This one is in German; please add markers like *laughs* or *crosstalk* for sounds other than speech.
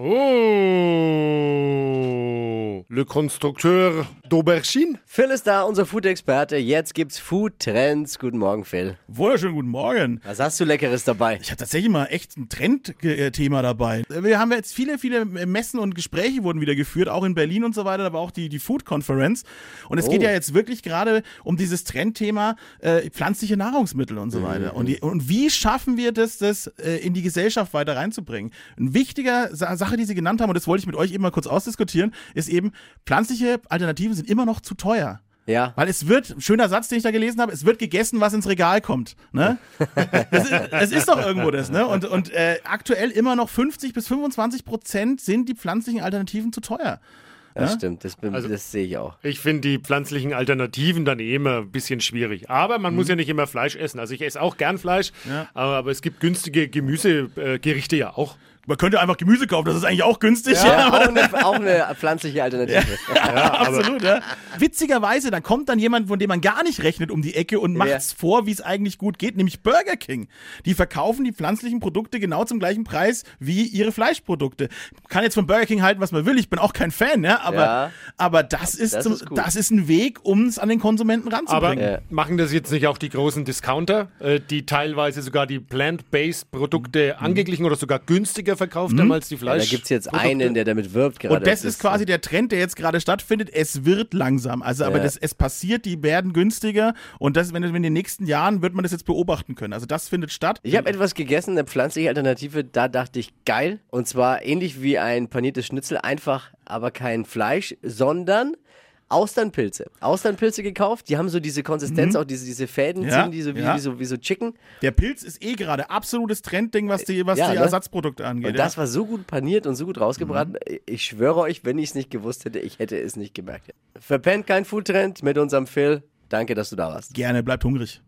Oh, le constructeur d'Aubergine. Phil ist da, unser Food-Experte. Jetzt gibt's Food-Trends. Guten Morgen, Phil. Wunderschönen guten Morgen. Was hast du Leckeres dabei? Ich habe tatsächlich mal echt ein Trendthema dabei. Wir haben jetzt viele, viele Messen und Gespräche wurden wieder geführt, auch in Berlin und so weiter, aber auch die, die Food Conference. Und es Oh. geht ja jetzt wirklich gerade um dieses Trendthema äh, pflanzliche Nahrungsmittel und so weiter. Und, die, und wie schaffen wir das, das äh, in die Gesellschaft weiter reinzubringen? Eine wichtige Sa Sache, die Sie genannt haben, und das wollte ich mit euch eben mal kurz ausdiskutieren, ist eben, pflanzliche Alternativen sind immer noch zu teuer. Ja. Weil es wird, schöner Satz, den ich da gelesen habe, es wird gegessen, was ins Regal kommt. Ne? *laughs* Es ist, es ist doch irgendwo das, ne? Und, und äh, aktuell immer noch 50 bis 25 Prozent sind die pflanzlichen Alternativen zu teuer. Das Ja? stimmt, das, bin- Also- das sehe ich auch. Ich finde die pflanzlichen Alternativen dann eh immer ein bisschen schwierig. Aber man muss ja nicht immer Fleisch essen. Also ich esse auch gern Fleisch, Ja. aber, aber es gibt günstige Gemüsegerichte ja auch. Man könnte einfach Gemüse kaufen, das ist eigentlich auch günstig. Ja, *laughs* auch, eine, auch eine pflanzliche Alternative. *laughs* Absolut, ja. Witzigerweise, dann kommt dann jemand, von dem man gar nicht rechnet, um die Ecke und macht's vor, wie es eigentlich gut geht, nämlich Burger King. Die verkaufen die pflanzlichen Produkte genau zum gleichen Preis wie ihre Fleischprodukte. Kann jetzt von Burger King halten, was man will, ich bin auch kein Fan, ja, aber, Ja. Aber das ist, Das zum, ist das ist ein Weg, um es an den Konsumenten Aber ranzubringen. Ja. machen das jetzt nicht auch die großen Discounter, äh, die teilweise sogar die plant-based Produkte angeglichen oder sogar günstiger verkauft haben als die Ja, Fleisch? da gibt's jetzt einen, der damit wirbt gerade. Und das ist quasi der Trend, der jetzt gerade stattfindet. Es wird langsam. Also, aber Ja. das, es passiert, die werden günstiger. Und das, wenn, in den nächsten Jahren wird man das jetzt beobachten können. Also, das findet statt. Ich habe etwas gegessen, eine pflanzliche Alternative, da dachte ich, geil. Und zwar ähnlich wie ein paniertes Schnitzel, einfach aber kein Fleisch, sondern Austernpilze. Austernpilze gekauft, die haben so diese Konsistenz, auch diese, diese Fäden, Mhm. Ja, ziehen die so wie, ja. wie, so, wie so Chicken. Der Pilz ist eh gerade absolutes Trendding, was die, was Ja, die ne? Ersatzprodukte angeht. Und das war so gut paniert und so gut rausgebraten. Mhm. Ich schwöre euch, wenn ich es nicht gewusst hätte, ich hätte es nicht gemerkt. Verpennt kein Foodtrend mit unserem Phil. Danke, dass du da warst. Gerne, bleibt hungrig.